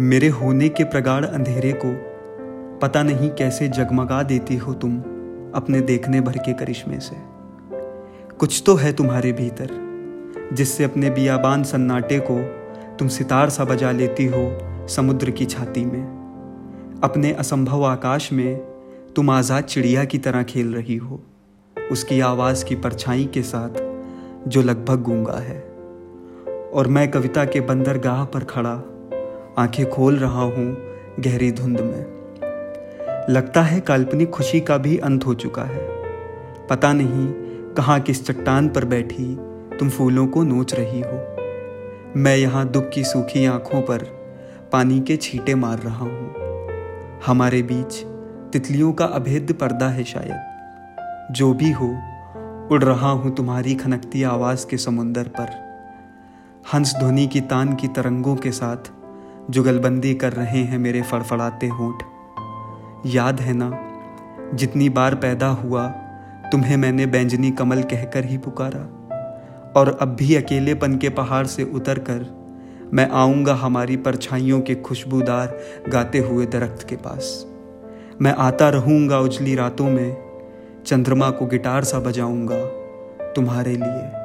मेरे होने के प्रगाढ़ अंधेरे को पता नहीं कैसे जगमगा देती हो तुम अपने देखने भर के करिश्मे से। कुछ तो है तुम्हारे भीतर, जिससे अपने बियाबान सन्नाटे को तुम सितार सा बजा लेती हो समुद्र की छाती में। अपने असंभव आकाश में तुम आज़ाद चिड़िया की तरह खेल रही हो, उसकी आवाज़ की परछाई के साथ जो लगभग गूँगा है। और मैं कविता के बंदरगाह पर खड़ा आँखें खोल रहा हूँ गहरी धुंध में। लगता है काल्पनिक खुशी का भी अंत हो चुका है। पता नहीं कहाँ किस चट्टान पर बैठी तुम फूलों को नोच रही हो। मैं यहाँ दुख की सूखी आँखों पर पानी के छींटे मार रहा हूँ। हमारे बीच तितलियों का अभेद पर्दा है शायद। जो भी हो, उड़ रहा हूँ तुम्हारी खनकती आवाज़ के समुंदर पर। हंस ध्वनि की तान की तरंगों के साथ जुगलबंदी कर रहे हैं मेरे फड़फड़ाते होठ। याद है ना, जितनी बार पैदा हुआ, तुम्हें मैंने बैंजनी कमल कहकर ही पुकारा। और अब भी अकेलेपन के पहाड़ से उतर कर मैं आऊँगा हमारी परछाइयों के खुशबूदार गाते हुए दरख्त के पास। मैं आता रहूँगा उजली रातों में, चंद्रमा को गिटार सा बजाऊँगा तुम्हारे लिए।